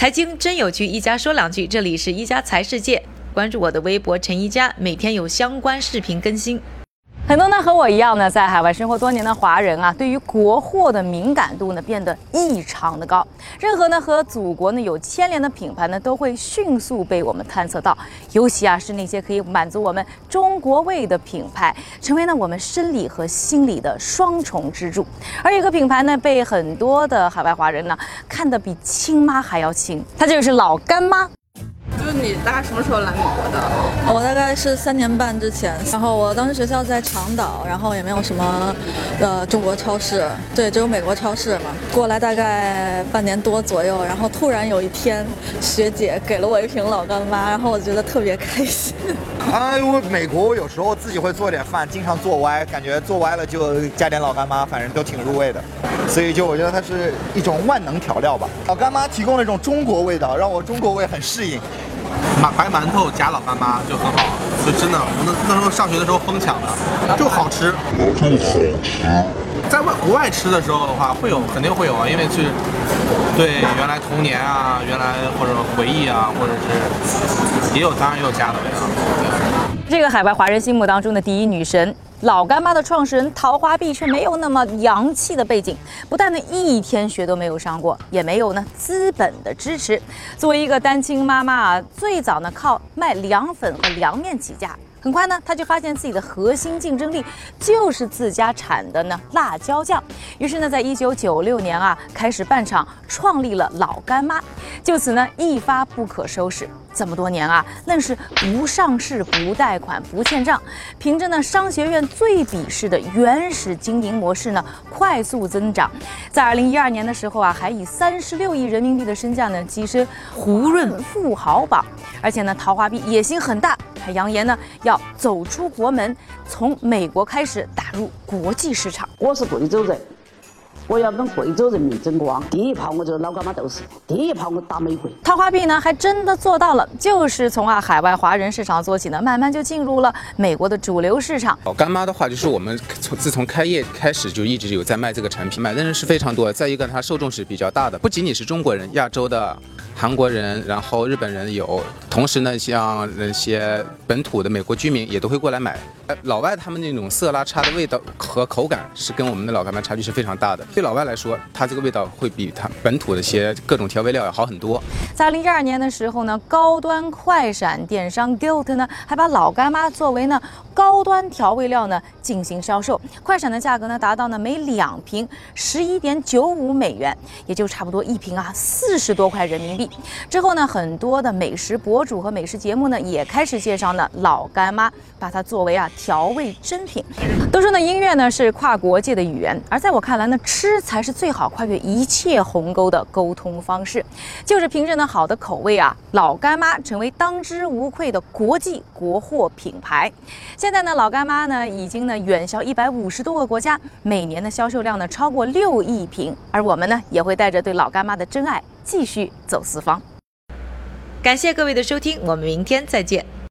财经真有趣，一家说两句。这里是一家财世界，关注我的微博陈一家，每天有相关视频更新。很多呢和我一样呢，在海外生活多年的华人啊，对于国货的敏感度呢变得异常的高。任何呢和祖国呢有牵连的品牌呢，都会迅速被我们探测到。尤其啊是那些可以满足我们中国味的品牌，成为呢我们生理和心理的双重支柱。而一个品牌呢，被很多的海外华人呢看得比亲妈还要亲，它就是老干妈。就是你大概什么时候来美国的？我大概是三年半之前，然后我当时学校在长岛，然后也没有什么呃中国超市，对，只有美国超市嘛。过来大概半年多左右，然后突然有一天，学姐给了我一瓶老干妈，然后我觉得特别开心。啊，因为美国我有时候自己会做点饭，经常做歪，感觉做歪了就加点老干妈，反正都挺入味的。所以就我觉得它是一种万能调料吧。老干妈提供了一种中国味道，让我中国味很适应。马白馒头夹老干妈就很好，就真的，我们那时候上学的时候疯抢的，就好吃，就好吃。在外国外吃的时候的话，会有肯定会有啊，因为是对原来童年啊，原来或者回忆啊，或者是也有当然也有家的味道。这个海外华人心目当中的第一女神。老干妈的创始人陶华碧却没有那么洋气的背景，不但呢一天学都没有上过，也没有呢资本的支持。作为一个单亲妈妈啊，最早呢靠卖凉粉和凉面起家。很快呢，他就发现自己的核心竞争力就是自家产的呢辣椒酱。于是呢，在一九九六年啊，开始办厂，创立了老干妈，就此呢一发不可收拾。这么多年啊，愣是不上市、不贷款、不欠账，凭着呢商学院最鄙视的原始经营模式呢，快速增长。在二零一二年的时候啊，还以三十六亿人民币的身价呢，跻身胡润富豪榜。而且呢，陶华碧野心很大，还扬言呢要走出国门，从美国开始打入国际市场。我是贵州人。我要跟贵州人民争光，第一炮我就是老干妈豆豉，第一炮我打美国。桃花币呢，还真的做到了，就是从啊海外华人市场做起呢，慢慢就进入了美国的主流市场。老干妈的话，就是我们从自从开业开始就一直有在卖这个产品，买的人是非常多。再一个，它受众是比较大的，不仅仅是中国人，亚洲的。韩国人，然后日本人有，同时呢，像那些本土的美国居民也都会过来买。老外他们那种色拉差的味道和口感是跟我们的老干妈差距是非常大的。对老外来说，它这个味道会比它本土的一些各种调味料要好很多。在二零一二年的时候呢，高端快闪电商 Gilt 呢还把老干妈作为呢高端调味料呢进行销售。快闪的价格呢达到呢每两瓶十一点九五美元，也就差不多一瓶啊四十多块人民币。之后呢，很多的美食博主和美食节目呢，也开始介绍呢老干妈，把它作为啊调味珍品。都说呢，音乐呢是跨国界的语言，而在我看来呢，吃才是最好跨越一切鸿沟的沟通方式。就是凭着呢好的口味啊，老干妈成为当之无愧的国际国货品牌。现在呢，老干妈呢已经呢远销一百五十多个国家，每年的销售量呢超过六亿瓶。而我们呢，也会带着对老干妈的真爱。继续走四方，感谢各位的收听，我们明天再见。